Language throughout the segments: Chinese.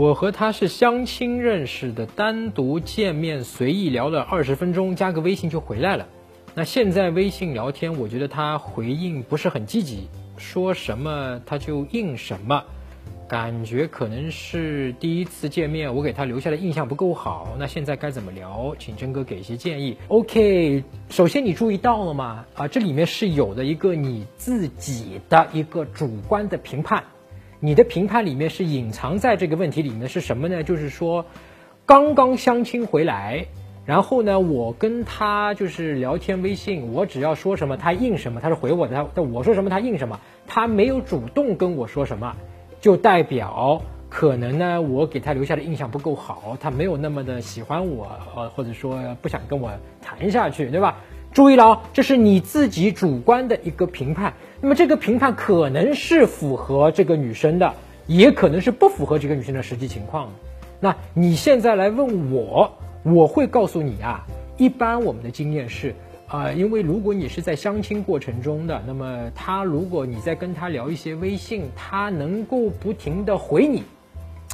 我和他是相亲认识的，单独见面随意聊了二十分钟，加个微信就回来了。那现在微信聊天，我觉得他回应不是很积极，说什么他就应什么，感觉可能是第一次见面，我给他留下的印象不够好。那现在该怎么聊？请真哥给一些建议。OK，首先你注意到了吗？啊，这里面是有的一个你自己的一个主观的评判。你的评判里面是隐藏在这个问题里面是什么呢？就是说，刚刚相亲回来，然后呢，我跟他就是聊天微信，我只要说什么他应什么，他是回我的，他我说什么他应什么，他没有主动跟我说什么，就代表可能呢我给他留下的印象不够好，他没有那么的喜欢我，呃，或者说不想跟我谈下去，对吧？注意了啊，这是你自己主观的一个评判。那么这个评判可能是符合这个女生的，也可能是不符合这个女生的实际情况。那你现在来问我，我会告诉你啊，一般我们的经验是，啊，因为如果你是在相亲过程中的，那么他如果你在跟他聊一些微信，他能够不停的回你，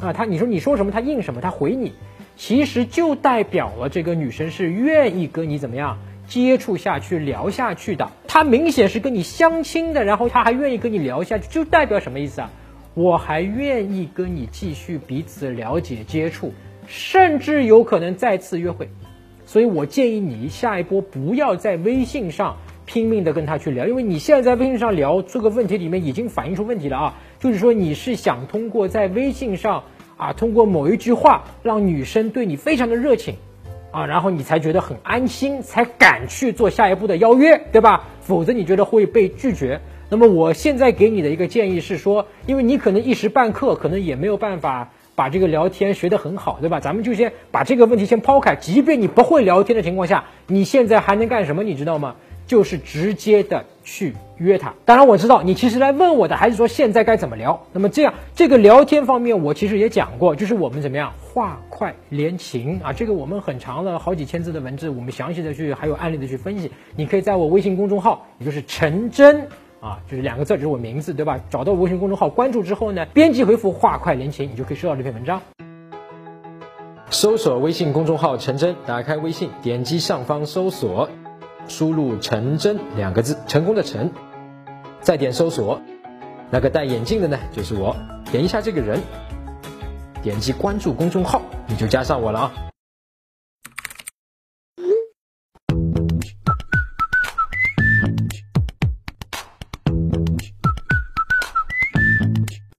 啊，他你说你说什么他应什么，他回你，其实就代表了这个女生是愿意跟你怎么样。接触下去聊下去的，他明显是跟你相亲的，然后他还愿意跟你聊下去，就代表什么意思啊？我还愿意跟你继续彼此了解接触，甚至有可能再次约会。所以我建议你下一波不要在微信上拼命的跟他去聊，因为你现在在微信上聊这个问题里面已经反映出问题了啊，就是说你是想通过在微信上啊，通过某一句话让女生对你非常的热情。啊，然后你才觉得很安心，才敢去做下一步的邀约，对吧？否则你觉得会被拒绝。那么我现在给你的一个建议是说，因为你可能一时半刻可能也没有办法把这个聊天学得很好，对吧？咱们就先把这个问题先抛开。即便你不会聊天的情况下，你现在还能干什么？你知道吗？就是直接的去约他。当然我知道你其实来问我的还是说现在该怎么聊。那么这样这个聊天方面我其实也讲过，就是我们怎么样话快连情啊，这个我们很长了好几千字的文字，我们详细的去还有案例的去分析。你可以在我微信公众号，也就是陈真啊，就是两个字，就是我名字对吧？找到微信公众号关注之后呢，编辑回复话快连情，你就可以收到这篇文章。搜索微信公众号陈真，打开微信，点击上方搜索。输入“成真”两个字，成功的“成”，再点搜索，那个戴眼镜的呢，就是我。点一下这个人，点击关注公众号，你就加上我了啊。